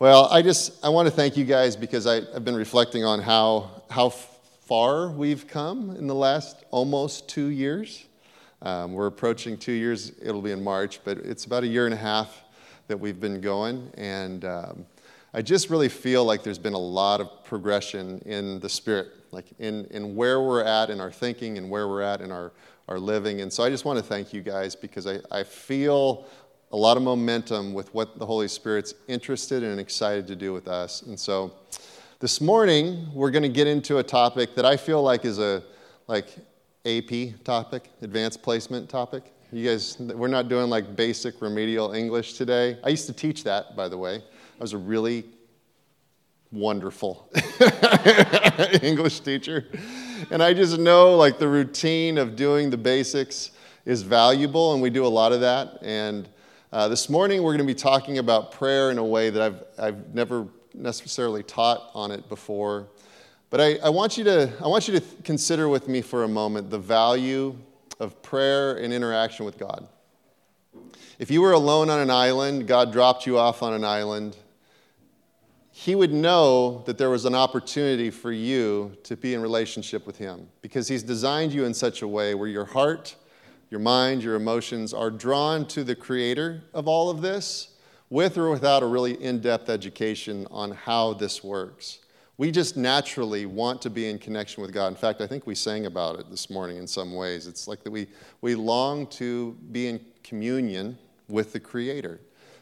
Well, I just I want to thank you guys because I, have been reflecting on how how far we've come in the last almost two years. Um, we're approaching two years. It'll be in March, but it's about a year and a half that we've been going, and um, I just really feel like there's been a lot of progression in the spirit, like in in where we're at in our thinking and where we're at in our our living. And so I just want to thank you guys because I, I feel a lot of momentum with what the Holy Spirit's interested and excited to do with us. And so this morning, we're going to get into a topic that I feel like is a like AP topic, advanced placement topic. You guys, we're not doing like basic remedial English today. I used to teach that, by the way. I was a really wonderful English teacher. And I just know like the routine of doing the basics is valuable, and we do a lot of that. And uh, this morning, we're going to be talking about prayer in a way that I've, I've never necessarily taught on it before. But I, I, want you to, I want you to consider with me for a moment the value of prayer and interaction with God. If you were alone on an island, God dropped you off on an island, He would know that there was an opportunity for you to be in relationship with Him because He's designed you in such a way where your heart your mind, your emotions are drawn to the creator of all of this, with or without a really in depth education on how this works. We just naturally want to be in connection with God. In fact, I think we sang about it this morning in some ways. It's like that we, we long to be in communion with the Creator.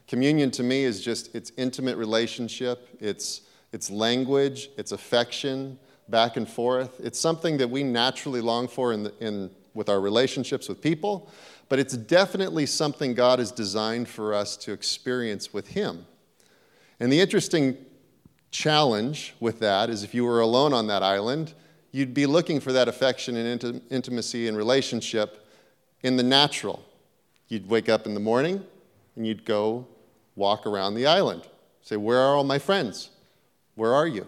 Communion to me is just it's intimate relationship, it's, it's language, it's affection, back and forth. It's something that we naturally long for in, the, in with our relationships with people, but it's definitely something God has designed for us to experience with Him. And the interesting challenge with that is if you were alone on that island, you'd be looking for that affection and int- intimacy and relationship in the natural. You'd wake up in the morning and you'd go walk around the island. Say, Where are all my friends? Where are you?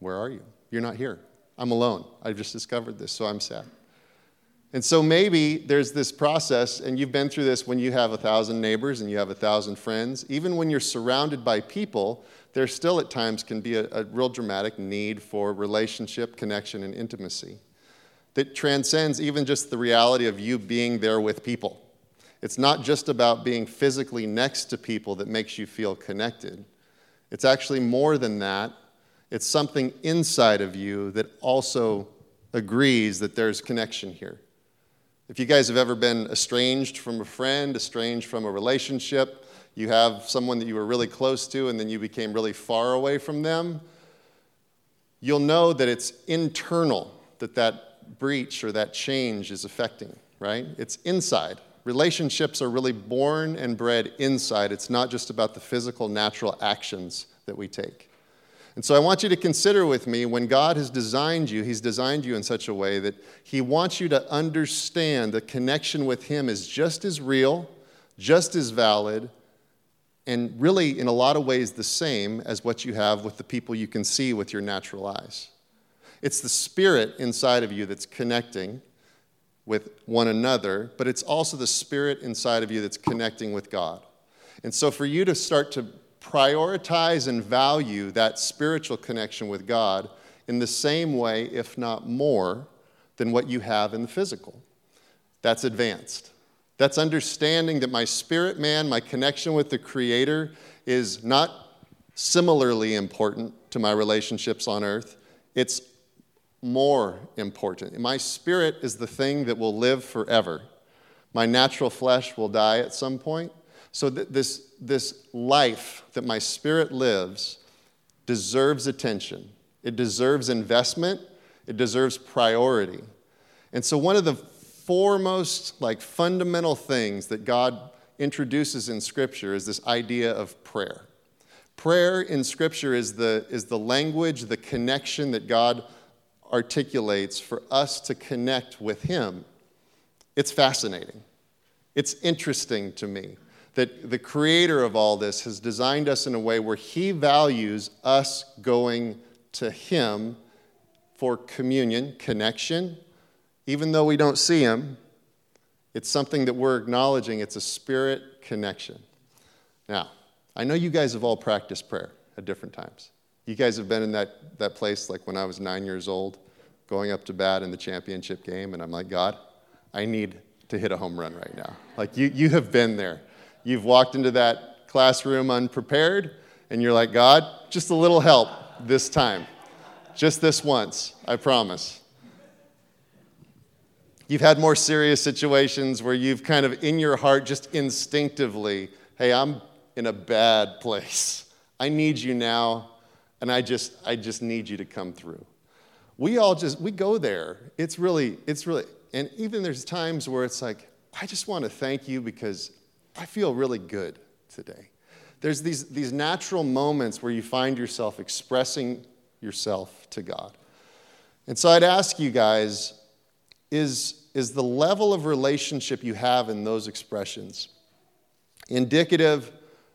Where are you? You're not here. I'm alone. I've just discovered this, so I'm sad. And so maybe there's this process, and you've been through this when you have a thousand neighbors and you have a thousand friends. Even when you're surrounded by people, there still at times can be a, a real dramatic need for relationship, connection, and intimacy that transcends even just the reality of you being there with people. It's not just about being physically next to people that makes you feel connected. It's actually more than that. It's something inside of you that also agrees that there's connection here. If you guys have ever been estranged from a friend, estranged from a relationship, you have someone that you were really close to and then you became really far away from them, you'll know that it's internal that that breach or that change is affecting, right? It's inside. Relationships are really born and bred inside. It's not just about the physical, natural actions that we take. And so I want you to consider with me when God has designed you, He's designed you in such a way that He wants you to understand the connection with Him is just as real, just as valid, and really, in a lot of ways, the same as what you have with the people you can see with your natural eyes. It's the spirit inside of you that's connecting with one another, but it's also the spirit inside of you that's connecting with God. And so, for you to start to prioritize and value that spiritual connection with God in the same way, if not more, than what you have in the physical. That's advanced. That's understanding that my spirit man, my connection with the Creator, is not similarly important to my relationships on earth. It's more important. My spirit is the thing that will live forever. My natural flesh will die at some point. So, th- this, this life that my spirit lives deserves attention, it deserves investment, it deserves priority. And so, one of the foremost, like fundamental things that God introduces in Scripture is this idea of prayer. Prayer in Scripture is the, is the language, the connection that God articulates for us to connect with Him. It's fascinating. It's interesting to me that the creator of all this has designed us in a way where he values us going to him for communion, connection. Even though we don't see him, it's something that we're acknowledging. It's a spirit connection. Now, I know you guys have all practiced prayer at different times. You guys have been in that, that place like when I was nine years old, going up to bat in the championship game, and I'm like, God, I need to hit a home run right now. Like you, you have been there. You've walked into that classroom unprepared, and you're like, God, just a little help this time. Just this once, I promise. You've had more serious situations where you've kind of in your heart just instinctively, hey, I'm in a bad place. I need you now, and I just I just need you to come through. We all just we go there. It's really it's really and even there's times where it's like I just want to thank you because I feel really good today. There's these these natural moments where you find yourself expressing yourself to God. And so I'd ask you guys is is the level of relationship you have in those expressions indicative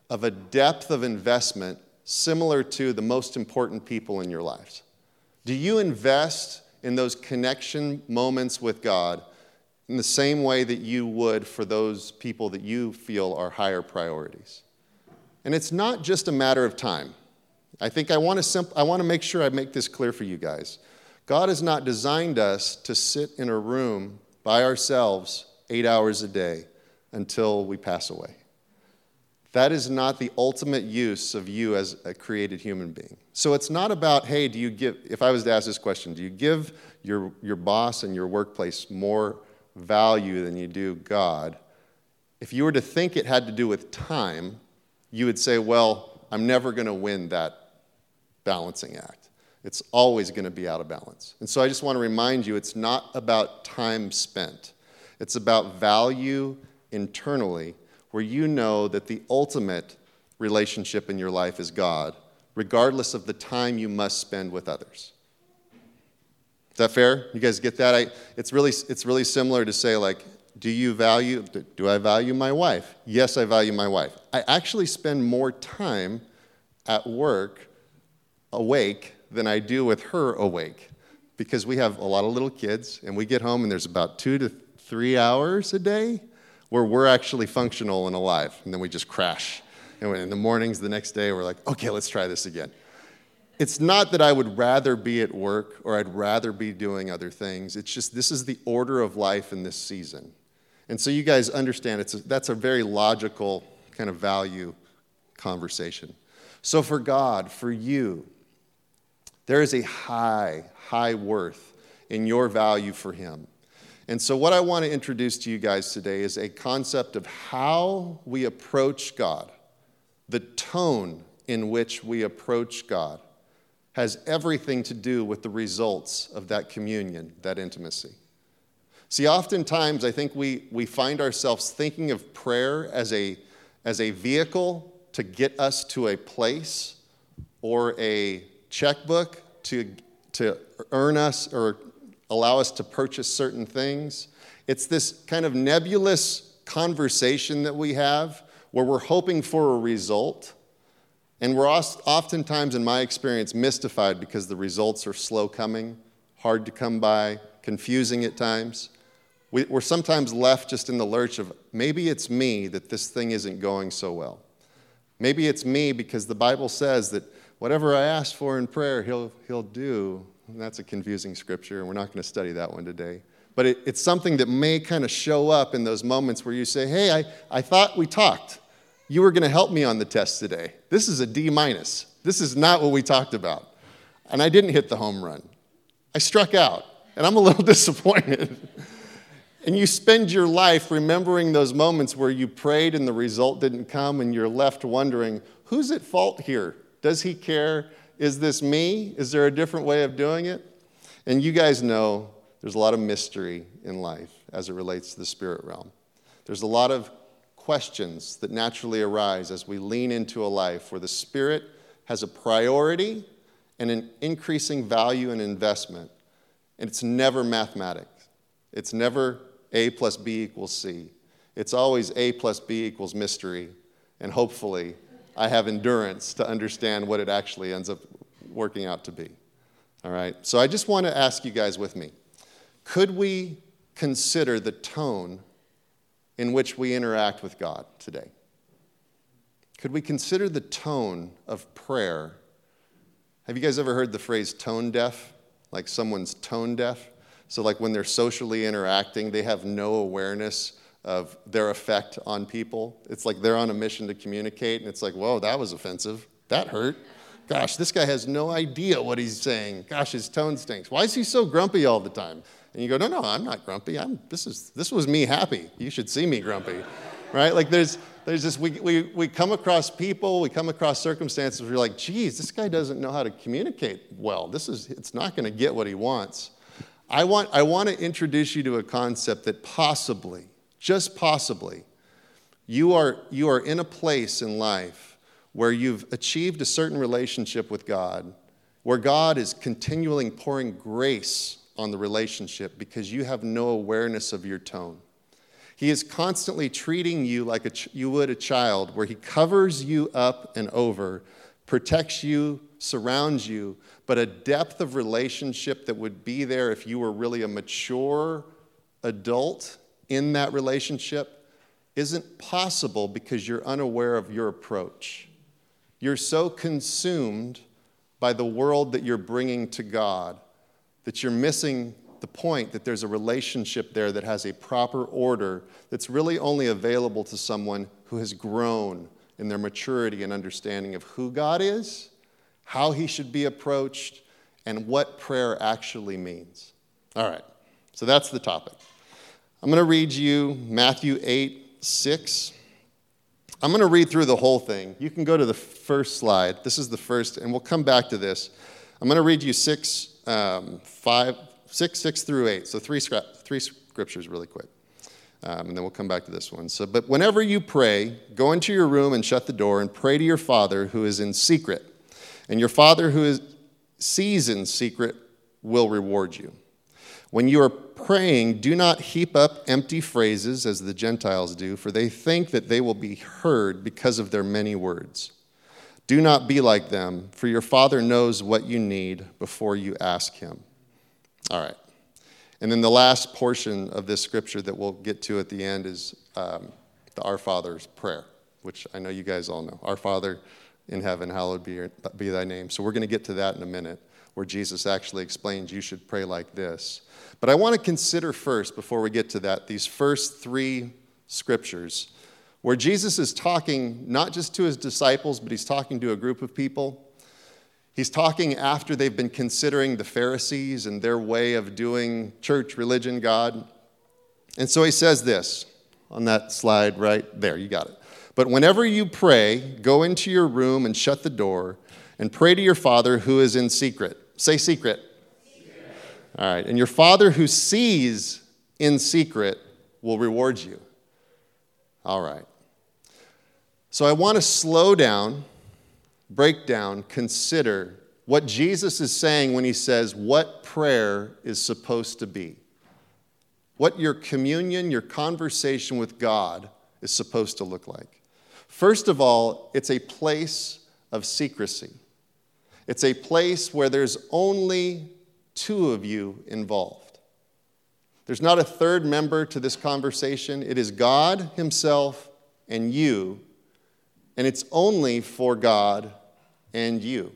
of a depth of investment similar to the most important people in your lives? Do you invest in those connection moments with God in the same way that you would for those people that you feel are higher priorities? And it's not just a matter of time. I think I want to simp- I want to make sure I make this clear for you guys. God has not designed us to sit in a room by ourselves 8 hours a day until we pass away. That is not the ultimate use of you as a created human being. So it's not about, hey, do you give, if I was to ask this question, do you give your, your boss and your workplace more value than you do God? If you were to think it had to do with time, you would say, well, I'm never going to win that balancing act. It's always going to be out of balance. And so I just want to remind you it's not about time spent, it's about value internally where you know that the ultimate relationship in your life is God, regardless of the time you must spend with others. Is that fair? You guys get that? I, it's, really, it's really similar to say, like, do you value, do I value my wife? Yes, I value my wife. I actually spend more time at work awake than I do with her awake because we have a lot of little kids and we get home and there's about two to three hours a day where we're actually functional and alive, and then we just crash. And in the mornings the next day, we're like, okay, let's try this again. It's not that I would rather be at work or I'd rather be doing other things. It's just this is the order of life in this season. And so you guys understand it's a, that's a very logical kind of value conversation. So for God, for you, there is a high, high worth in your value for Him. And so, what I want to introduce to you guys today is a concept of how we approach God. The tone in which we approach God has everything to do with the results of that communion, that intimacy. See, oftentimes I think we, we find ourselves thinking of prayer as a, as a vehicle to get us to a place or a checkbook to, to earn us or allow us to purchase certain things. It's this kind of nebulous conversation that we have where we're hoping for a result. And we're oftentimes, in my experience, mystified because the results are slow coming, hard to come by, confusing at times. We're sometimes left just in the lurch of maybe it's me that this thing isn't going so well. Maybe it's me because the Bible says that whatever I ask for in prayer, he'll, he'll do. And that's a confusing scripture, and we're not going to study that one today. But it, it's something that may kind of show up in those moments where you say, Hey, I, I thought we talked. You were going to help me on the test today. This is a D minus. This is not what we talked about. And I didn't hit the home run. I struck out, and I'm a little disappointed. and you spend your life remembering those moments where you prayed and the result didn't come, and you're left wondering, Who's at fault here? Does he care? Is this me? Is there a different way of doing it? And you guys know there's a lot of mystery in life as it relates to the spirit realm. There's a lot of questions that naturally arise as we lean into a life where the spirit has a priority and an increasing value and investment. And it's never mathematics. It's never A plus B equals C. It's always A plus B equals mystery. And hopefully, I have endurance to understand what it actually ends up working out to be. All right? So I just want to ask you guys with me could we consider the tone in which we interact with God today? could we consider the tone of prayer? Have you guys ever heard the phrase tone deaf? Like someone's tone deaf? So, like when they're socially interacting, they have no awareness of their effect on people. It's like they're on a mission to communicate, and it's like, whoa, that was offensive. That hurt. Gosh, this guy has no idea what he's saying. Gosh, his tone stinks. Why is he so grumpy all the time? And you go, no, no, I'm not grumpy. I'm, this, is, this was me happy. You should see me grumpy, right? Like there's, there's this, we, we, we come across people, we come across circumstances where you're like, geez, this guy doesn't know how to communicate well. This is, it's not going to get what he wants. I want, I want to introduce you to a concept that possibly, just possibly, you are, you are in a place in life where you've achieved a certain relationship with God, where God is continually pouring grace on the relationship because you have no awareness of your tone. He is constantly treating you like a you would a child, where He covers you up and over, protects you, surrounds you, but a depth of relationship that would be there if you were really a mature adult in that relationship isn't possible because you're unaware of your approach. You're so consumed by the world that you're bringing to God that you're missing the point that there's a relationship there that has a proper order that's really only available to someone who has grown in their maturity and understanding of who God is, how he should be approached, and what prayer actually means. All right, so that's the topic. I'm going to read you Matthew 8, 6. I'm going to read through the whole thing. You can go to the first slide. This is the first, and we'll come back to this. I'm going to read you 6, um, 5, 6, 6 through 8. So three, three scriptures really quick. Um, and then we'll come back to this one. So, but whenever you pray, go into your room and shut the door and pray to your Father who is in secret. And your Father who is, sees in secret will reward you. When you are praying, do not heap up empty phrases as the Gentiles do, for they think that they will be heard because of their many words. Do not be like them, for your Father knows what you need before you ask Him. All right. And then the last portion of this scripture that we'll get to at the end is um, the Our Father's prayer, which I know you guys all know. Our Father in heaven, hallowed be, your, be thy name. So we're going to get to that in a minute, where Jesus actually explains you should pray like this. But I want to consider first, before we get to that, these first three scriptures where Jesus is talking not just to his disciples, but he's talking to a group of people. He's talking after they've been considering the Pharisees and their way of doing church, religion, God. And so he says this on that slide right there. You got it. But whenever you pray, go into your room and shut the door and pray to your Father who is in secret. Say secret. secret. All right. And your Father who sees in secret will reward you. All right. So I want to slow down break down, consider what Jesus is saying when he says what prayer is supposed to be. What your communion, your conversation with God is supposed to look like. First of all, it's a place of secrecy. It's a place where there's only two of you involved. There's not a third member to this conversation. It is God Himself and you, and it's only for God and you.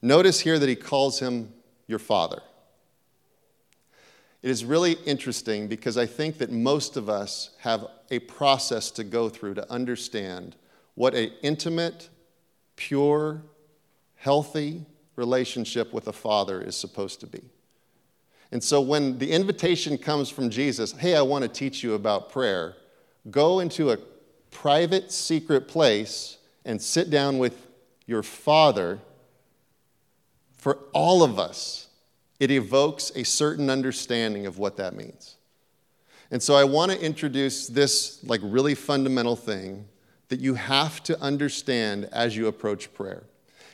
Notice here that he calls him your father. It is really interesting because I think that most of us have a process to go through to understand what an intimate, pure, healthy relationship with a father is supposed to be. And so when the invitation comes from Jesus, hey, I want to teach you about prayer, go into a private, secret place and sit down with your Father, for all of us, it evokes a certain understanding of what that means. And so I want to introduce this like really fundamental thing that you have to understand as you approach prayer.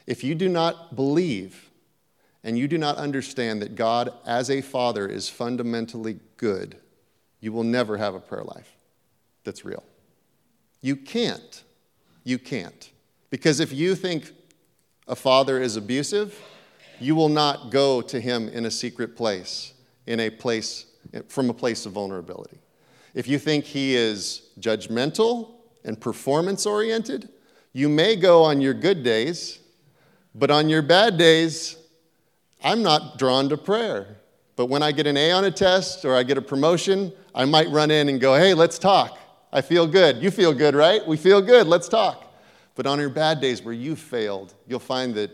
If you do not believe and you do not understand that God as a father is fundamentally good, you will never have a prayer life that's real. You can't. You can't. Because if you think a father is abusive, you will not go to him in a secret place, in a place from a place of vulnerability. If you think he is judgmental and performance oriented, you may go on your good days, but on your bad days, I'm not drawn to prayer. But when I get an A on a test or I get a promotion, I might run in and go, hey, let's talk. I feel good. You feel good, right? We feel good. Let's talk. But on your bad days where you failed, you'll find that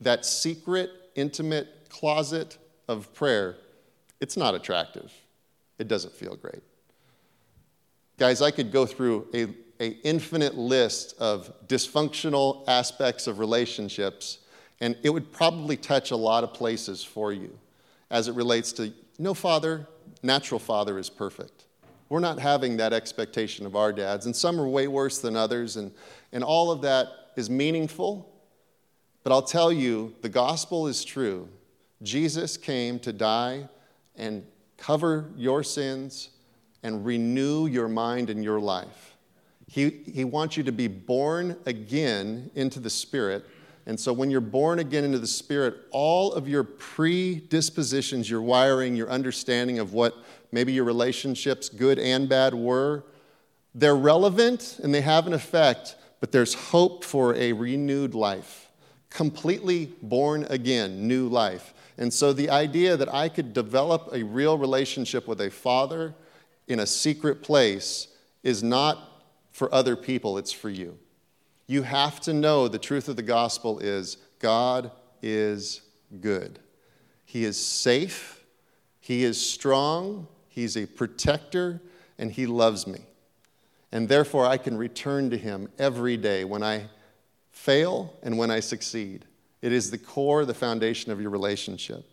that secret, intimate closet of prayer, it's not attractive. It doesn't feel great. Guys, I could go through a, infinite list of dysfunctional aspects of relationships, and it would probably touch a lot of places for you as it relates to no father, natural father is perfect. We're not having that expectation of our dads, and some are way worse than others, and, and all of that is meaningful. But I'll tell you, the gospel is true. Jesus came to die and cover your sins and renew your mind and your life. He, he wants you to be born again into the Spirit. And so, when you're born again into the Spirit, all of your predispositions, your wiring, your understanding of what maybe your relationships, good and bad, were, they're relevant and they have an effect, but there's hope for a renewed life. Completely born again, new life. And so, the idea that I could develop a real relationship with a father in a secret place is not for other people, it's for you. You have to know the truth of the gospel is God is good. He is safe, He is strong, He's a protector, and He loves me. And therefore, I can return to Him every day when I fail and when I succeed. It is the core, the foundation of your relationship.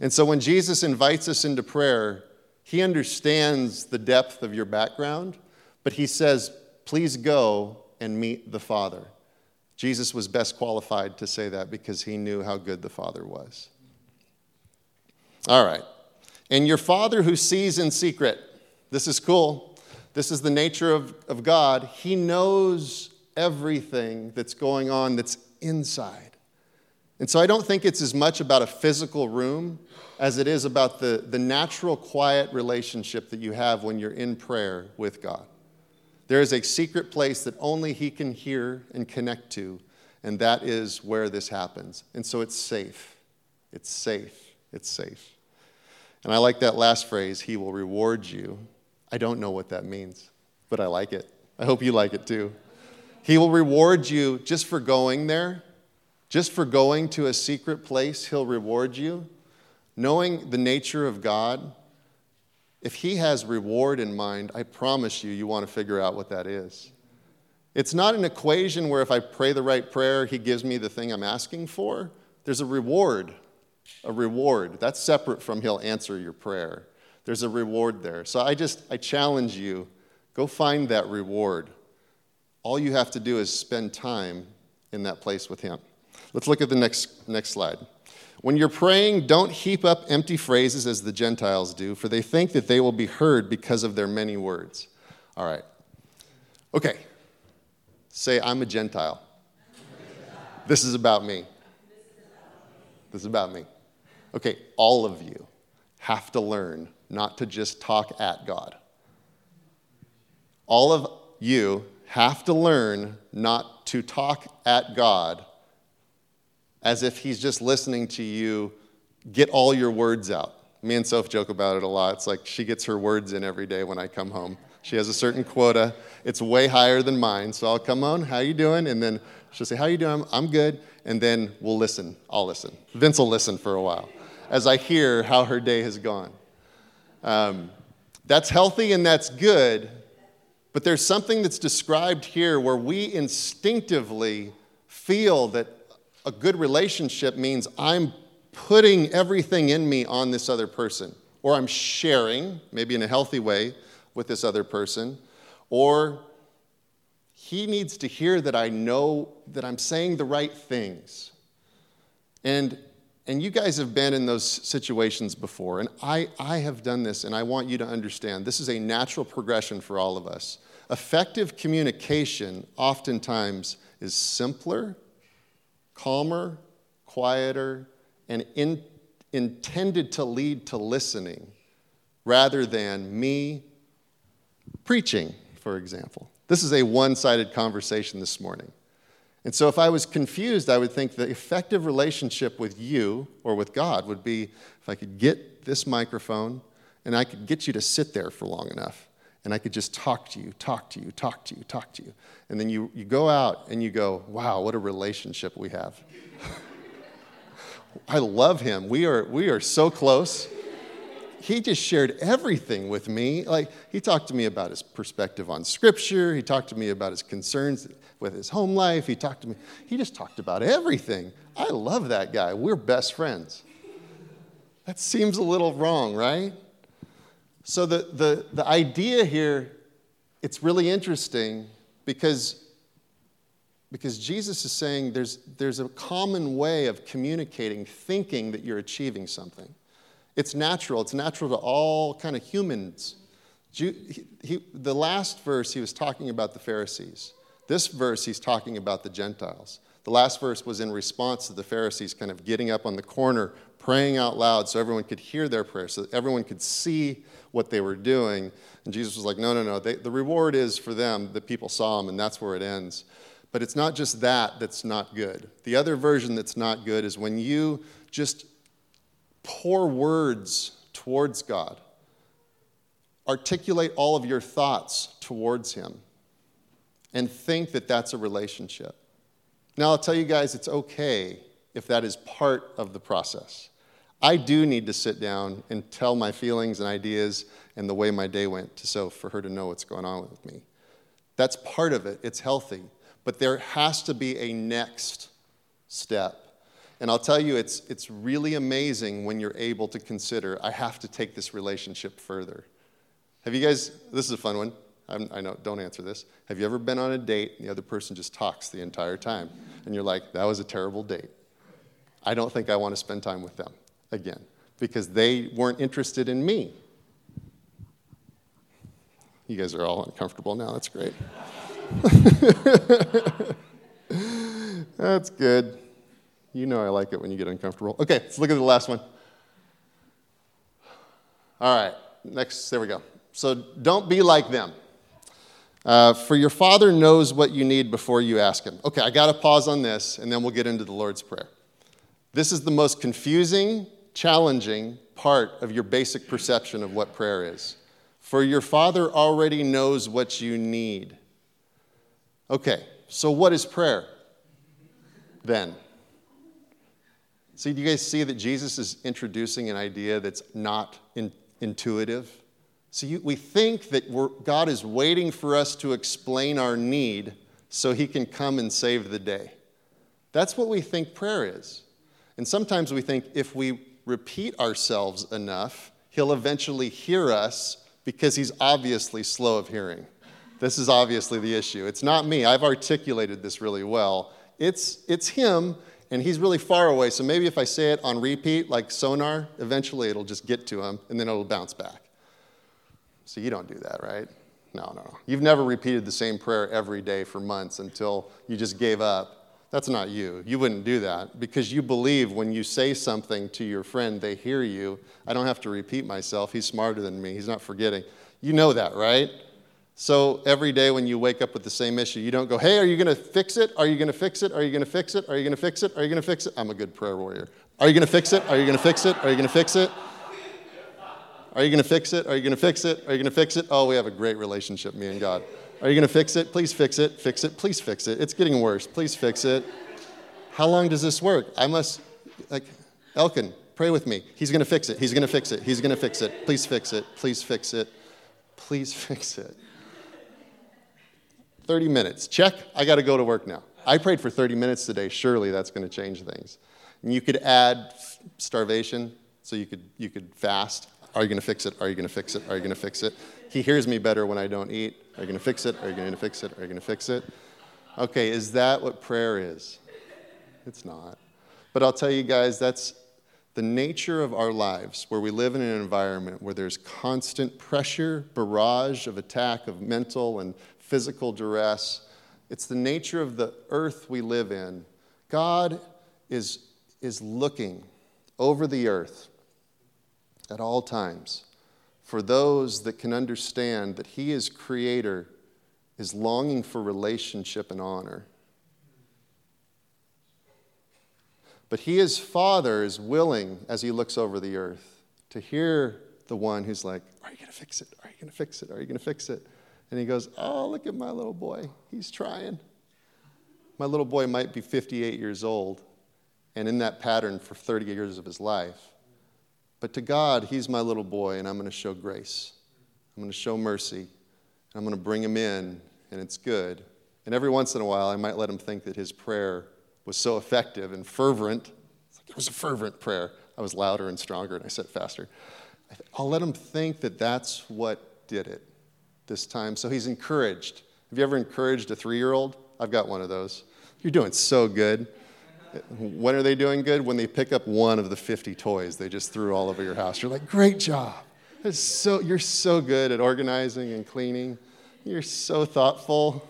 And so when Jesus invites us into prayer, he understands the depth of your background, but he says, Please go and meet the Father. Jesus was best qualified to say that because he knew how good the Father was. All right. And your Father who sees in secret, this is cool. This is the nature of, of God. He knows everything that's going on that's inside. And so I don't think it's as much about a physical room as it is about the, the natural, quiet relationship that you have when you're in prayer with God. There is a secret place that only He can hear and connect to, and that is where this happens. And so it's safe. It's safe. It's safe. And I like that last phrase He will reward you. I don't know what that means, but I like it. I hope you like it too. He will reward you just for going there, just for going to a secret place, He'll reward you knowing the nature of God, if He has reward in mind, I promise you, you want to figure out what that is. It's not an equation where if I pray the right prayer, He gives me the thing I'm asking for. There's a reward. A reward. That's separate from He'll answer your prayer. There's a reward there. So I just, I challenge you go find that reward. All you have to do is spend time in that place with Him. Let's look at the next, next slide. When you're praying, don't heap up empty phrases as the Gentiles do, for they think that they will be heard because of their many words. All right. Okay. Say, I'm a Gentile. This is about me. This is about me. Okay, all of you have to learn not to just talk at God. All of you have to learn not to talk at God as if he's just listening to you get all your words out. Me and Soph joke about it a lot. It's like she gets her words in every day when I come home. She has a certain quota. It's way higher than mine. So I'll come on, how you doing? And then she'll say, how you doing? I'm good. And then we'll listen. I'll listen. Vince will listen for a while as I hear how her day has gone. Um, that's healthy and that's good, but there's something that's described here where we instinctively feel that a good relationship means I'm putting everything in me on this other person, or I'm sharing, maybe in a healthy way, with this other person, or he needs to hear that I know that I'm saying the right things. And and you guys have been in those situations before, and I, I have done this, and I want you to understand this is a natural progression for all of us. Effective communication oftentimes is simpler calmer, quieter, and in, intended to lead to listening rather than me preaching, for example. This is a one sided conversation this morning. And so, if I was confused, I would think the effective relationship with you or with God would be if I could get this microphone and I could get you to sit there for long enough and I could just talk to you, talk to you, talk to you, talk to you. And then you, you go out and you go, wow, what a relationship we have. I love him. We are, we are so close. He just shared everything with me. Like, he talked to me about his perspective on Scripture. He talked to me about his concerns with his home life. He talked to me. He just talked about everything. I love that guy. We're best friends. That seems a little wrong, right? So, the, the, the idea here, it's really interesting because, because Jesus is saying there's, there's a common way of communicating, thinking that you're achieving something. It's natural, it's natural to all kind of humans. He, he, the last verse, he was talking about the Pharisees. This verse, he's talking about the Gentiles. The last verse was in response to the Pharisees kind of getting up on the corner, praying out loud so everyone could hear their prayer, so everyone could see what they were doing. And Jesus was like, no, no, no. They, the reward is for them that people saw them, and that's where it ends. But it's not just that that's not good. The other version that's not good is when you just pour words towards God, articulate all of your thoughts towards Him, and think that that's a relationship. Now, I'll tell you guys, it's okay if that is part of the process. I do need to sit down and tell my feelings and ideas and the way my day went to Soph for her to know what's going on with me. That's part of it. It's healthy. But there has to be a next step. And I'll tell you, it's, it's really amazing when you're able to consider, I have to take this relationship further. Have you guys, this is a fun one. I'm, i know, don't answer this. Have you ever been on a date and the other person just talks the entire time? And you're like, that was a terrible date. I don't think I want to spend time with them again because they weren't interested in me. You guys are all uncomfortable now. That's great. That's good. You know I like it when you get uncomfortable. Okay, let's look at the last one. All right, next, there we go. So don't be like them. Uh, for your Father knows what you need before you ask Him. Okay, I got to pause on this, and then we'll get into the Lord's Prayer. This is the most confusing challenging part of your basic perception of what prayer is. For your Father already knows what you need. Okay, so what is prayer then? See, do you guys see that Jesus is introducing an idea that's not in, intuitive? You, we think that God is waiting for us to explain our need so he can come and save the day. That's what we think prayer is. And sometimes we think if we repeat ourselves enough, he'll eventually hear us because he's obviously slow of hearing. This is obviously the issue. It's not me. I've articulated this really well. It's, it's him, and he's really far away. So maybe if I say it on repeat, like sonar, eventually it'll just get to him, and then it'll bounce back. So you don't do that, right? No, no, no. You've never repeated the same prayer every day for months until you just gave up that's not you. You wouldn't do that because you believe when you say something to your friend, they hear you. I don't have to repeat myself. He's smarter than me. He's not forgetting. You know that, right? So every day when you wake up with the same issue, you don't go, hey, are you going to fix it? Are you going to fix it? Are you going to fix it? Are you going to fix it? Are you going to fix it? I'm a good prayer warrior. Are you going to fix it? Are you going to fix it? Are you going to fix it? Are you going to fix it? Are you going to fix it? Are you going to fix it? Oh, we have a great relationship, me and God. Are you going to fix it? Please fix it. Fix it. Please fix it. It's getting worse. Please fix it. How long does this work? I must, like, Elkin, pray with me. He's going to fix it. He's going to fix it. He's going to fix it. Please fix it. Please fix it. Please fix it. 30 minutes. Check. I got to go to work now. I prayed for 30 minutes today. Surely that's going to change things. And you could add starvation, so you could, you could fast. Are you going to fix it? Are you going to fix it? Are you going to fix it? He hears me better when I don't eat. Are you going to fix it? Are you going to fix it? Are you going to fix it? Okay, is that what prayer is? It's not. But I'll tell you guys, that's the nature of our lives, where we live in an environment where there's constant pressure, barrage of attack, of mental and physical duress. It's the nature of the earth we live in. God is, is looking over the earth at all times for those that can understand that He is creator, is longing for relationship and honor. But He is Father, is willing, as He looks over the earth, to hear the one who's like, Are you going to fix it? Are you going to fix it? Are you going to fix it? And He goes, Oh, look at my little boy. He's trying. My little boy might be 58 years old and in that pattern for 30 years of his life. But to God, he's my little boy, and I'm going to show grace. I'm going to show mercy. And I'm going to bring him in, and it's good. And every once in a while, I might let him think that his prayer was so effective and fervent. Like it was a fervent prayer. I was louder and stronger, and I said faster. I'll let him think that that's what did it this time. So he's encouraged. Have you ever encouraged a three year old? I've got one of those. You're doing so good. When are they doing good? When they pick up one of the 50 toys they just threw all over your house. You're like, great job. So, you're so good at organizing and cleaning. You're so thoughtful.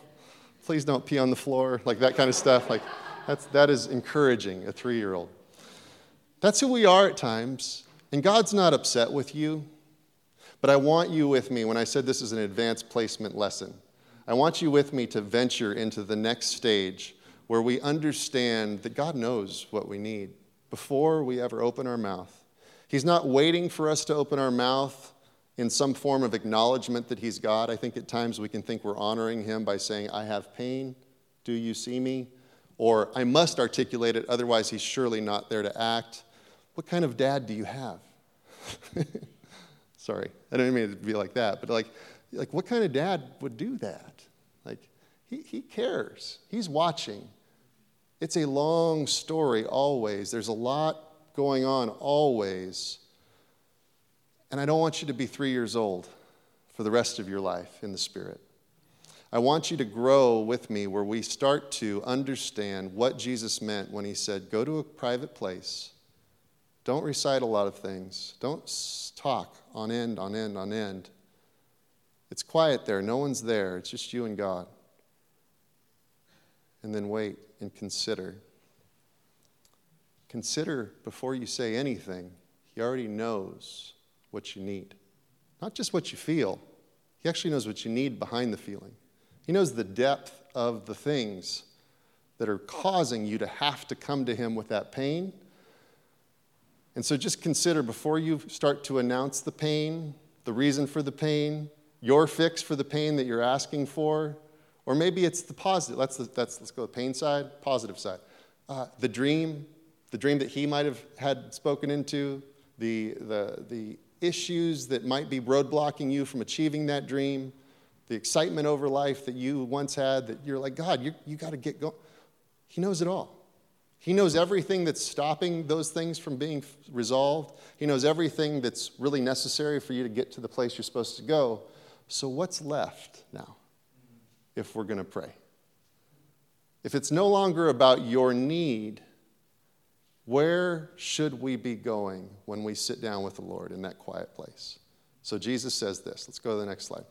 Please don't pee on the floor, like that kind of stuff. Like, that's, that is encouraging a three year old. That's who we are at times. And God's not upset with you. But I want you with me when I said this is an advanced placement lesson. I want you with me to venture into the next stage where we understand that God knows what we need before we ever open our mouth. He's not waiting for us to open our mouth in some form of acknowledgement that He's God. I think at times we can think we're honoring Him by saying, I have pain. Do you see me? Or I must articulate it, otherwise, He's surely not there to act. What kind of dad do you have? Sorry, I don't mean to be like that, but like, like what kind of dad would do that? Like, he, he cares, he's watching. It's a long story, always. There's a lot going on, always. And I don't want you to be three years old for the rest of your life in the Spirit. I want you to grow with me where we start to understand what Jesus meant when he said, Go to a private place. Don't recite a lot of things. Don't talk on end, on end, on end. It's quiet there. No one's there. It's just you and God. And then wait and consider. Consider before you say anything. He already knows what you need. Not just what you feel, He actually knows what you need behind the feeling. He knows the depth of the things that are causing you to have to come to Him with that pain. And so just consider before you start to announce the pain, the reason for the pain, your fix for the pain that you're asking for, or maybe it's the positive. Let's, let's, let's go the pain side, positive side. Uh, the dream, the dream that he might have had spoken into, the, the, the issues that might be roadblocking you from achieving that dream, the excitement over life that you once had that you're like, God, you, you got to get going. He knows it all. He knows everything that's stopping those things from being resolved. He knows everything that's really necessary for you to get to the place you're supposed to go. So, what's left now? If we're going to pray. If it's no longer about your need, where should we be going when we sit down with the Lord in that quiet place? So Jesus says this. Let's go to the next slide.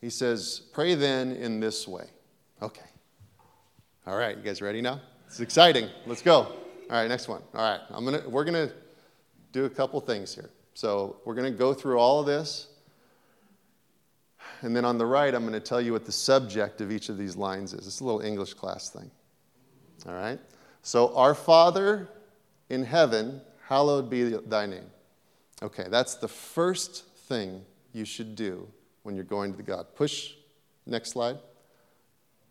He says, Pray then in this way. Okay. All right, you guys ready now? It's exciting. Let's go. All right, next one. All right, I'm gonna, we're going to do a couple things here. So we're going to go through all of this and then on the right, I'm going to tell you what the subject of each of these lines is. It's a little English class thing. All right? So, Our Father in heaven, hallowed be thy name. Okay, that's the first thing you should do when you're going to the God. Push, next slide.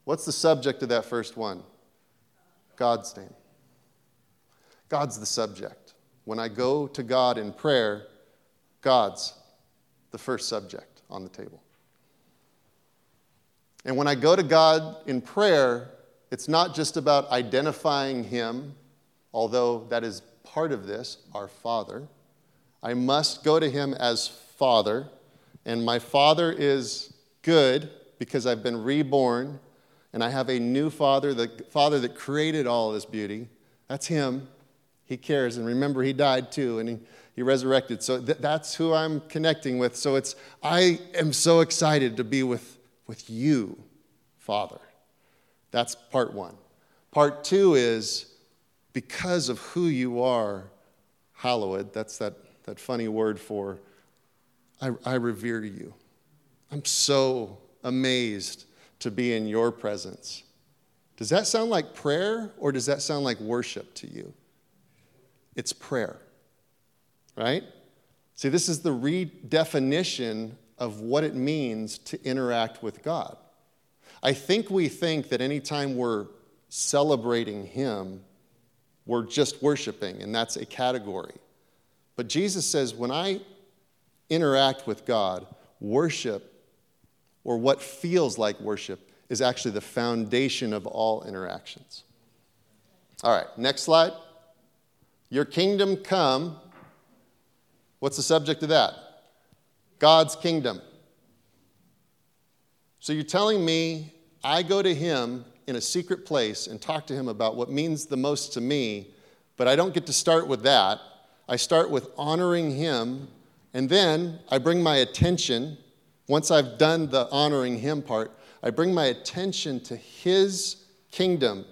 What's the subject of that first one? God's name. God's the subject. When I go to God in prayer, God's the first subject on the table. And when I go to God in prayer, it's not just about identifying Him, although that is part of this, our Father. I must go to Him as Father, and my Father is good because I've been reborn and I have a new Father, the Father that created all this beauty. That's Him. He cares. And remember, He died too, and He, he resurrected. So th- that's who I'm connecting with. So it's, I am so excited to be with with you, Father. That's part one. Part two is because of who you are, hallowed, that's that, that funny word for I, I revere you. I'm so amazed to be in your presence. Does that sound like prayer or does that sound like worship to you? It's prayer, right? See, this is the redefinition of what it means to interact with God. I think we think that anytime we're celebrating Him, we're just worshiping, and that's a category. But Jesus says, when I interact with God, worship, or what feels like worship, is actually the foundation of all interactions. All right, next slide. Your kingdom come. What's the subject of that? God's kingdom. So you're telling me I go to him in a secret place and talk to him about what means the most to me, but I don't get to start with that. I start with honoring him, and then I bring my attention, once I've done the honoring him part, I bring my attention to his kingdom,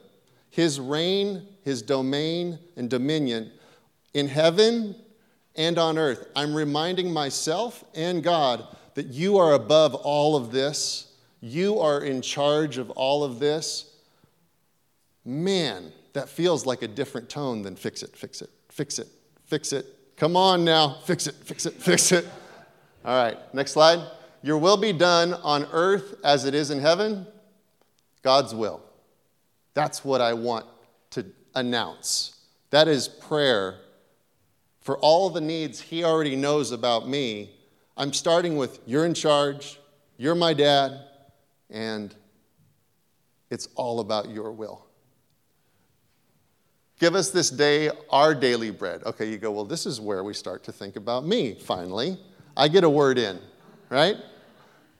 his reign, his domain, and dominion in heaven and on earth. I'm reminding myself and God that you are above all of this. You are in charge of all of this. Man, that feels like a different tone than fix it, fix it, fix it, fix it. Come on now, fix it, fix it, fix it. All right, next slide. Your will be done on earth as it is in heaven. God's will. That's what I want to announce. That is prayer for all the needs He already knows about me. I'm starting with you're in charge, you're my dad, and it's all about your will. Give us this day our daily bread. Okay, you go, well, this is where we start to think about me, finally. I get a word in right?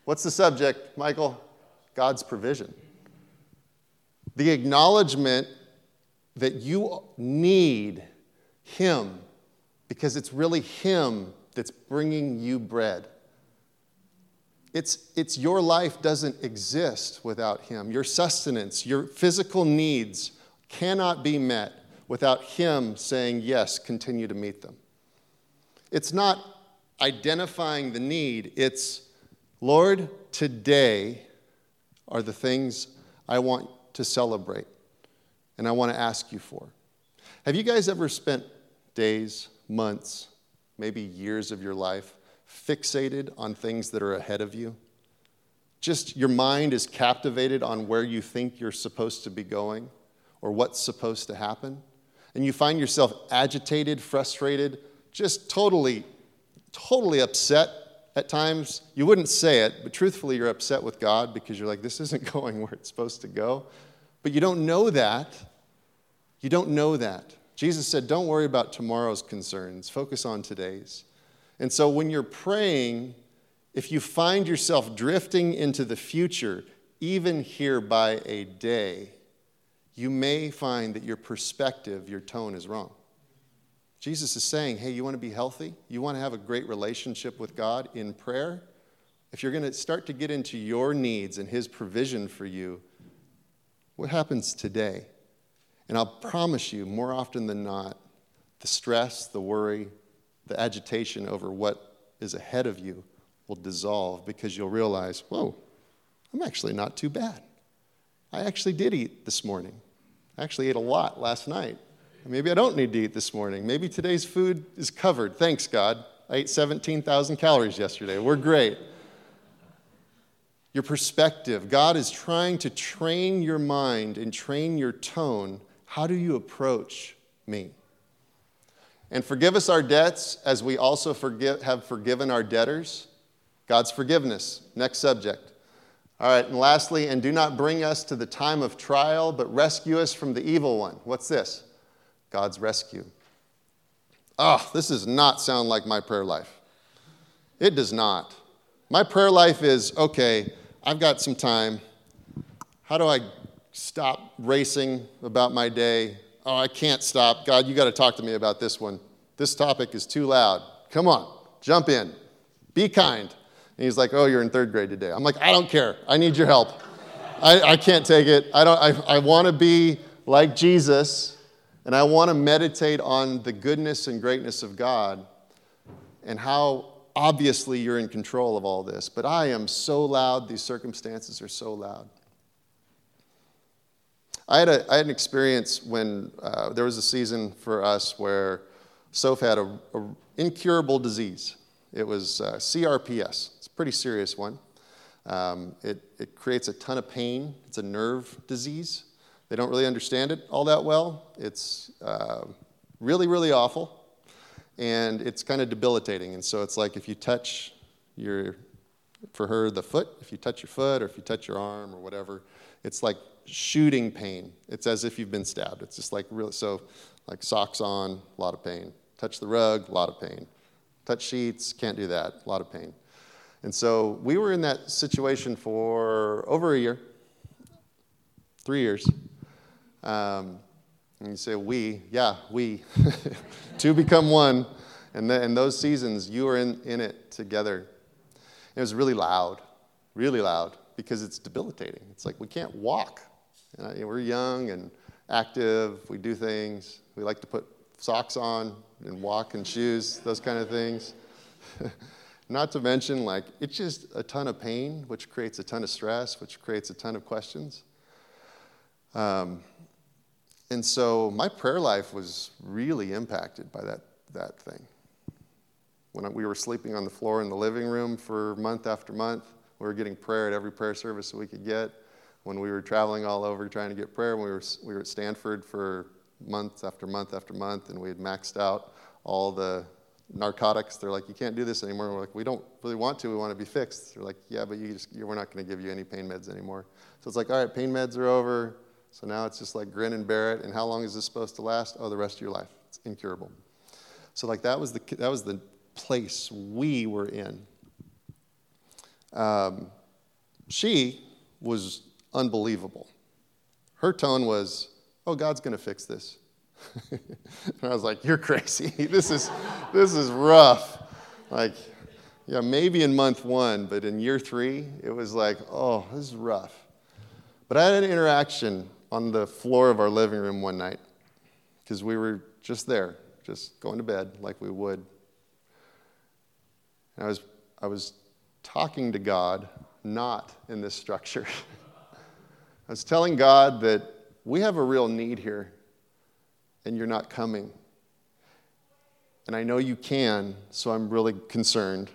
What's the subject, Michael? God's provision. The acknowledgement that you need Him because it's really Him that's bringing you bread. It's, it's your life doesn't exist without Him. Your sustenance, your physical needs cannot be met without Him saying, Yes, continue to meet them. It's not identifying the need, it's, Lord, today are the things I want to celebrate and I want to ask you for. Have you guys ever spent days, months, maybe years of your life fixated on things that are ahead of you? Just your mind is captivated on where you think you're supposed to be going or what's supposed to happen. And you find yourself agitated, frustrated, just totally totally upset at times. You wouldn't say it, but truthfully, you're upset with God because you're like, this isn't going where it's supposed to go. But you don't know that. You don't know that. Jesus said, don't worry about tomorrow's concerns, focus on today's. And so when you're praying, if you find yourself drifting into the future, even here by a day, you may find that your perspective, your tone is wrong. Jesus is saying, hey, you want to be healthy? You want to have a great relationship with God in prayer? If you're going to start to get into your needs and His provision for you, what happens today? And I'll promise you, more often than not, the stress, the worry, the agitation over what is ahead of you will dissolve because you'll realize, whoa, I'm actually not too bad. I actually did eat this morning. I actually ate a lot last night. Maybe I don't need to eat this morning. Maybe today's food is covered. Thanks, God. I ate 17,000 calories yesterday. We're great. Your perspective. God is trying to train your mind and train your tone. How do you approach me? And forgive us our debts as we also forgive, have forgiven our debtors. God's forgiveness. Next subject. All right, and lastly, and do not bring us to the time of trial, but rescue us from the evil one. What's this? God's rescue. Oh, this does not sound like my prayer life. It does not. My prayer life is okay, I've got some time. How do I stop racing about my day? Oh, I can't stop. God, you got to talk to me about this one. This topic is too loud. Come on, jump in. Be kind. And he's like, Oh, you're in third grade today. I'm like, I don't care. I need your help. I, I can't take it. I, don't, I, I want to be like Jesus and I want to meditate on the goodness and greatness of God and how obviously you're in control of all this, but I am so loud, these circumstances are so loud. I had, a, I had an experience when uh, there was a season for us where Soph had an incurable disease. It was uh, CRPS. It's a pretty serious one. Um, it, it creates a ton of pain. It's a nerve disease. They don't really understand it all that well. It's uh, really, really awful. And it's kind of debilitating. And so it's like if you touch your, for her, the foot, if you touch your foot or if you touch your arm or whatever, it's like shooting pain. It's as if you've been stabbed. It's just like really, so like socks on, a lot of pain. Touch the rug, a lot of pain. Touch sheets, can't do that, a lot of pain. And so we were in that situation for over a year, three years. Um, and you say, we, yeah, we. Two become one. And in those seasons, you were in, in it together. It was really loud, really loud, because it's debilitating. It's like we can't walk. We're young and active, we do things. We like to put socks on and walk in shoes, those kind of things. Not to mention, like, it's just a ton of pain, which creates a ton of stress, which creates a ton of questions. Um, and so my prayer life was really impacted by that, that thing. When we were sleeping on the floor in the living room for month after month, we were getting prayer at every prayer service we could get. When we were traveling all over trying to get prayer, we were, we were at Stanford for month after month after month, and we had maxed out all the narcotics. They're like, you can't do this anymore. We're like, we don't really want to. We want to be fixed. They're like, yeah, but you just, we're not going to give you any pain meds anymore. So it's like, all right, pain meds are over. So now it's just like grin and bear it. And how long is this supposed to last? Oh, the rest of your life. It's incurable. So like that was the that was the place we were in. Um, she was unbelievable. Her tone was, "Oh, God's going to fix this." and I was like, "You're crazy. this is this is rough." Like, yeah, maybe in month one, but in year three, it was like, "Oh, this is rough." But I had an interaction on the floor of our living room one night because we were just there, just going to bed like we would. And I was, I was talking to God, not in this structure. I was telling God that we have a real need here, and you're not coming. And I know you can, so I'm really concerned.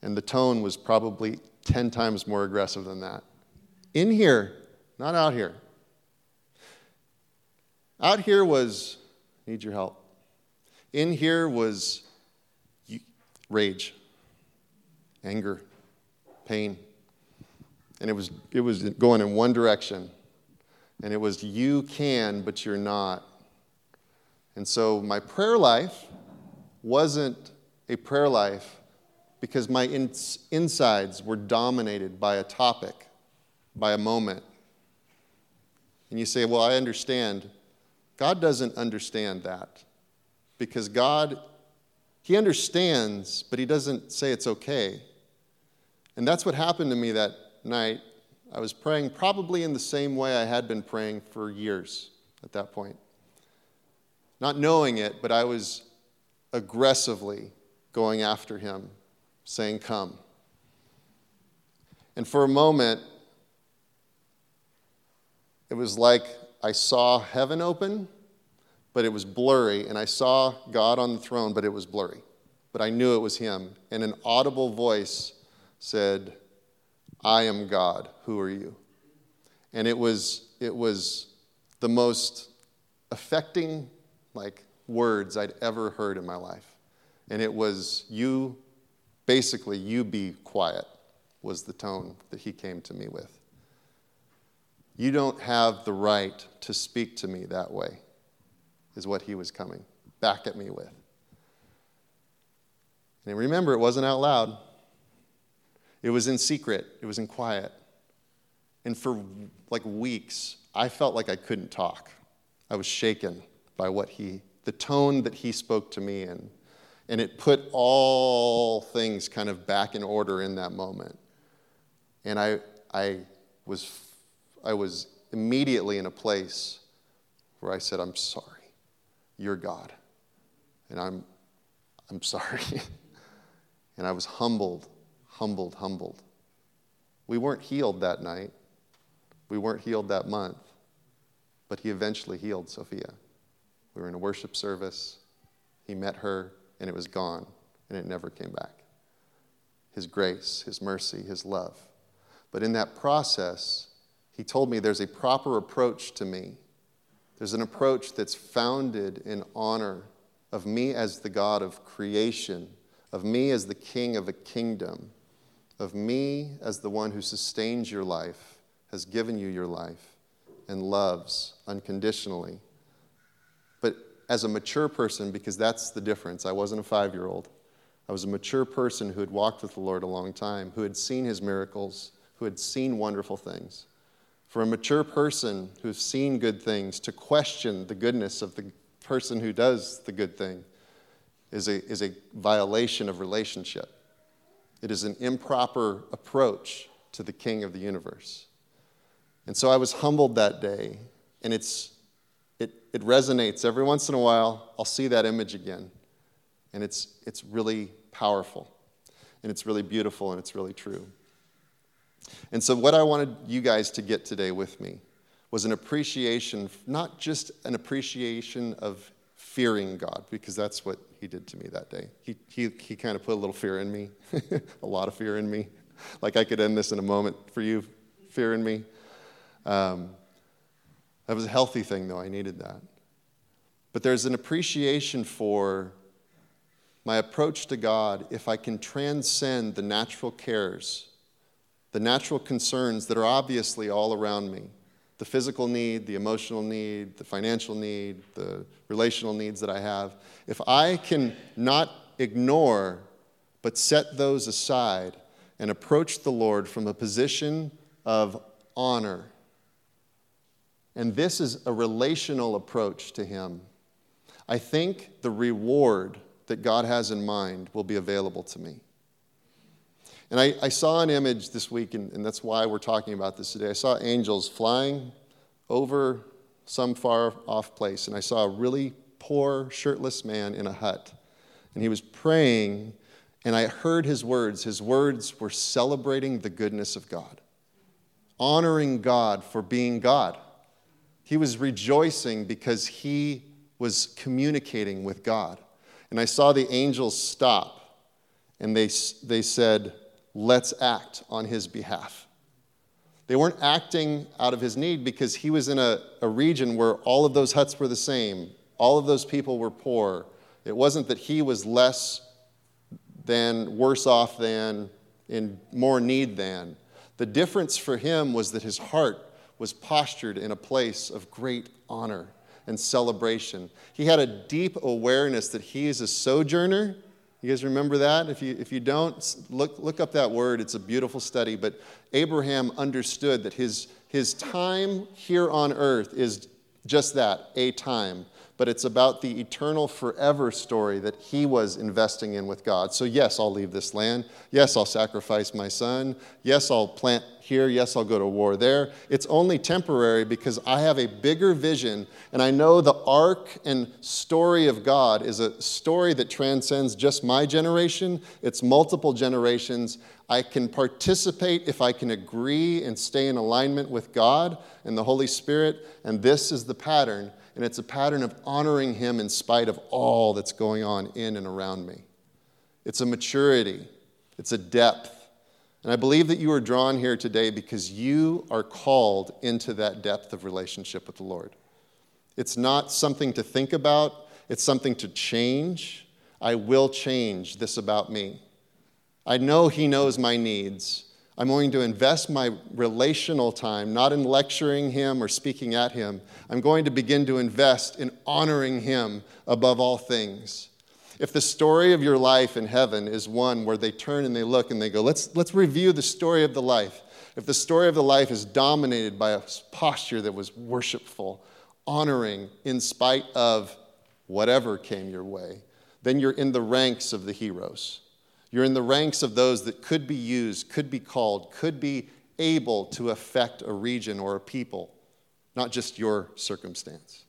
And the tone was probably 10 times more aggressive than that. In here, not out here. Out here was, need your help. In here was rage, anger, pain. And it was, it was going in one direction. And it was, you can, but you're not. And so my prayer life wasn't a prayer life because my ins- insides were dominated by a topic, by a moment. And you say, well, I understand. God doesn't understand that because God, He understands, but He doesn't say it's okay. And that's what happened to me that night. I was praying probably in the same way I had been praying for years at that point. Not knowing it, but I was aggressively going after Him, saying, Come. And for a moment, it was like I saw heaven open, but it was blurry, and I saw God on the throne, but it was blurry. But I knew it was Him. And an audible voice said, I am God. Who are you? And it was, it was the most affecting like words I'd ever heard in my life. And it was, you, basically, you be quiet, was the tone that he came to me with. You don't have the right to speak to me that way, is what he was coming back at me with. And remember, it wasn't out loud, it was in secret, it was in quiet. And for like weeks, I felt like I couldn't talk. I was shaken by what he, the tone that he spoke to me in. And it put all things kind of back in order in that moment. And I, I was I was immediately in a place where I said, I'm sorry. You're God. And I'm, I'm sorry. And I was humbled, humbled, humbled. We weren't healed that night. We weren't healed that month. But he eventually healed Sophia. We were in a worship service. He met her, and it was gone, and it never came back. His grace, His mercy, His love. But in that process, He told me there's a proper approach to me. There's an approach that's founded in honor of me as the God of creation, of me as the king of a kingdom, of me as the one who sustains your life, has given you your life, and loves unconditionally. But as a mature person, because that's the difference, I wasn't a five year old. I was a mature person who had walked with the Lord a long time, who had seen his miracles, who had seen wonderful things. For a mature person who's seen good things to question the goodness of the person who does the good thing is a, is a violation of relationship. It is an improper approach to the King of the universe. And so I was humbled that day, and it's, it, it resonates every once in a while. I'll see that image again, and it's, it's really powerful, and it's really beautiful, and it's really true. And so, what I wanted you guys to get today with me was an appreciation, not just an appreciation of fearing God, because that's what did to me that day. He, he, he kind of put a little fear in me, a lot of fear in me. Like I could end this in a moment for you, fear in me. Um, that was a healthy thing, though. I needed that. But there's an appreciation for my approach to God if I can transcend the natural cares, the natural concerns that are obviously all around me the physical need, the emotional need, the financial need, the relational needs that I have, if I can not ignore but set those aside and approach the Lord from a position of honor, and this is a relational approach to Him, I think the reward that God has in mind will be available to me. And I, I saw an image this week, and, and that's why we're talking about this today. I saw angels flying over some far off place, and I saw a really poor, shirtless man in a hut. And he was praying, and I heard his words. His words were celebrating the goodness of God, honoring God for being God. He was rejoicing because he was communicating with God. And I saw the angels stop, and they, they said, let's act on his behalf. They weren't acting out of his need because he was in a, a region where all of those huts were the same, all of those people were poor. It wasn't that he was less than, worse off than, in more need than. The difference for him was that his heart was postured in a place of great honor and celebration. He had a deep awareness that he is a sojourner you guys remember that? If you, if you don't, look, look up that word. It's a beautiful study. But Abraham understood that his, his time here on earth is just that, a time. But it's about the eternal forever story that he was investing in with God. So, yes, I'll leave this land. Yes, I'll sacrifice my son. Yes, I'll plant here. Yes, I'll go to war there. It's only temporary because I have a bigger vision, and I know the arc and story of God is a story that transcends just my generation, it's multiple generations. I can participate if I can agree and stay in alignment with God and the Holy Spirit, and this is the pattern. And it's a pattern of honoring Him in spite of all that's going on in and around me. It's a maturity, it's a depth, and I believe that you are drawn here today because you are called into that depth of relationship with the Lord. It's not something to think about, it's something to change. I will change this about me. I know He knows my needs. I'm going to invest my relational time, not in lecturing Him or speaking at Him. I'm going to begin to invest in honoring Him above all things. If the story of your life in heaven is one where they turn and they look and they go, let's, let's review the story of the life. If the story of the life is dominated by a posture that was worshipful, honoring in spite of whatever came your way, then you're in the ranks of the heroes. You're in the ranks of those that could be used, could be called, could be able to affect a region or a people, not just your circumstance.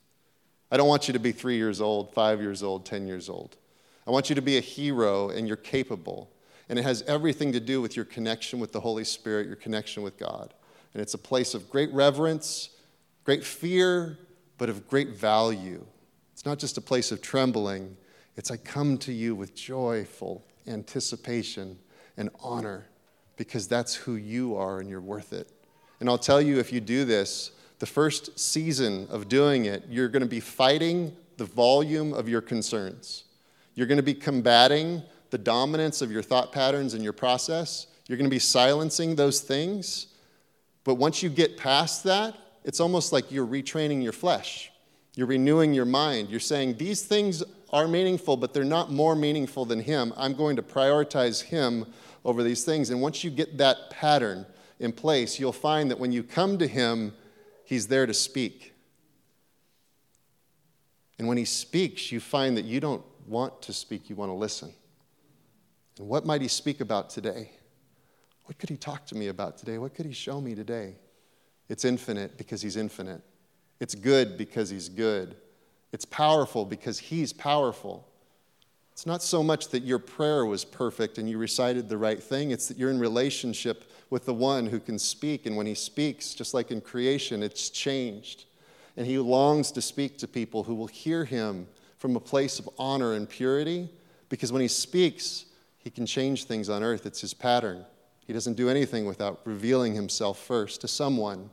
I don't want you to be three years old, five years old, 10 years old. I want you to be a hero and you're capable. And it has everything to do with your connection with the Holy Spirit, your connection with God. And it's a place of great reverence, great fear, but of great value. It's not just a place of trembling, it's I come to you with joyful anticipation and honor because that's who you are and you're worth it. And I'll tell you, if you do this, the first season of doing it, you're going to be fighting the volume of your concerns. You're going to be combating the dominance of your thought patterns and your process. You're going to be silencing those things. But once you get past that, it's almost like you're retraining your flesh. You're renewing your mind. You're saying, These things are meaningful, but they're not more meaningful than Him. I'm going to prioritize Him over these things. And once you get that pattern in place, you'll find that when you come to Him, He's there to speak. And when He speaks, you find that you don't want to speak, you want to listen. And what might He speak about today? What could He talk to me about today? What could He show me today? It's infinite because He's infinite. It's good because He's good. It's powerful because He's powerful. It's not so much that your prayer was perfect and you recited the right thing, it's that you're in relationship with the one who can speak. And when he speaks, just like in creation, it's changed. And he longs to speak to people who will hear him from a place of honor and purity because when he speaks, he can change things on earth. It's his pattern. He doesn't do anything without revealing himself first to someone.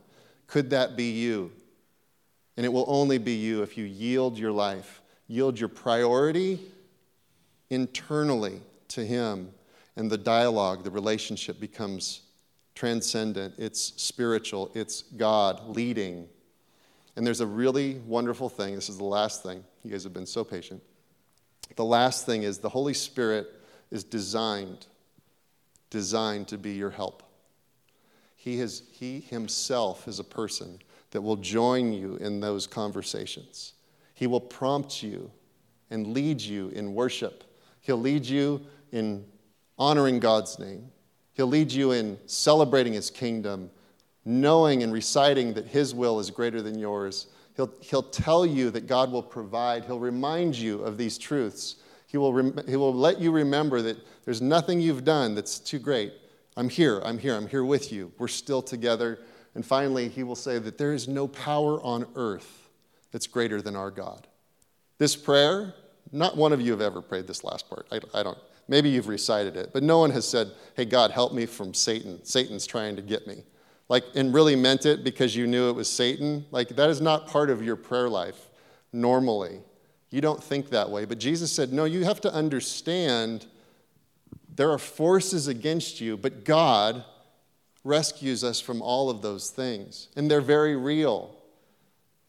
Could that be you? And it will only be you if you yield your life, yield your priority internally to Him, and the dialogue, the relationship becomes transcendent, it's spiritual, it's God leading. And there's a really wonderful thing. This is the last thing. You guys have been so patient. The last thing is the Holy Spirit is designed, designed to be your help. He, has, he himself is a person that will join you in those conversations. He will prompt you and lead you in worship He'll lead you in honoring God's name. He'll lead you in celebrating His kingdom, knowing and reciting that His will is greater than yours. He'll, he'll tell you that God will provide. He'll remind you of these truths. He will, rem- he will let you remember that there's nothing you've done that's too great. I'm here, I'm here, I'm here with you. We're still together. And finally, he will say that there is no power on earth that's greater than our God. This prayer not one of you have ever prayed this last part. I, I don't. Maybe you've recited it, but no one has said, Hey, God, help me from Satan. Satan's trying to get me. Like, and really meant it because you knew it was Satan. Like, that is not part of your prayer life normally. You don't think that way. But Jesus said, No, you have to understand there are forces against you, but God rescues us from all of those things. And they're very real.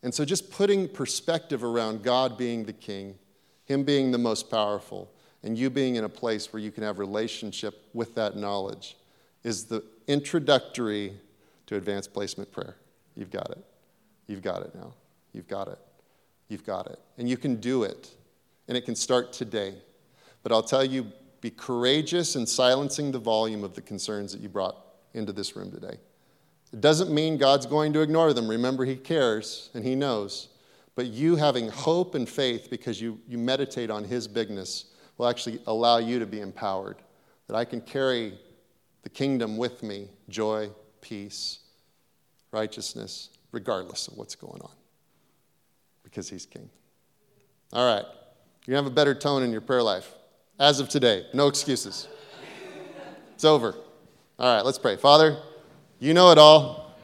And so just putting perspective around God being the king him being the most powerful, and you being in a place where you can have relationship with that knowledge is the introductory to advanced placement prayer. You've got it. You've got it now. You've got it. You've got it. And you can do it. And it can start today. But I'll tell you, be courageous in silencing the volume of the concerns that you brought into this room today. It doesn't mean God's going to ignore them. Remember, He cares and He knows. But you having hope and faith because you, you meditate on His bigness will actually allow you to be empowered. That I can carry the kingdom with me joy, peace, righteousness, regardless of what's going on. Because He's King. All right. You're going to have a better tone in your prayer life. As of today, no excuses. It's over. All right, let's pray. Father, you know it all.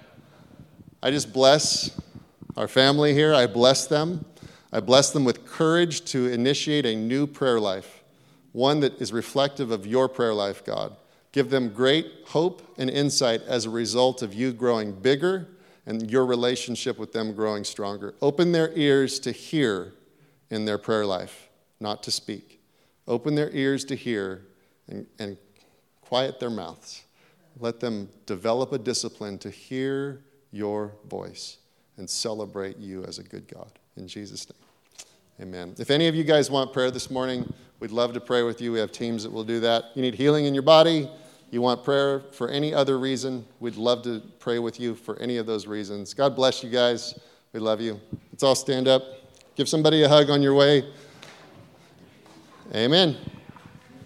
I just bless our family here, I bless them. I bless them with courage to initiate a new prayer life, one that is reflective of your prayer life, God. Give them great hope and insight as a result of you growing bigger and your relationship with them growing stronger. Open their ears to hear in their prayer life, not to speak. Open their ears to hear and, and quiet their mouths. Let them develop a discipline to hear your voice and celebrate you as a good God. In Jesus' name. Amen. If any of you guys want prayer this morning, we'd love to pray with you. We have teams that will do that. You need healing in your body, you want prayer for any other reason, we'd love to pray with you for any of those reasons. God bless you guys. We love you. Let's all stand up. Give somebody a hug on your way. Amen.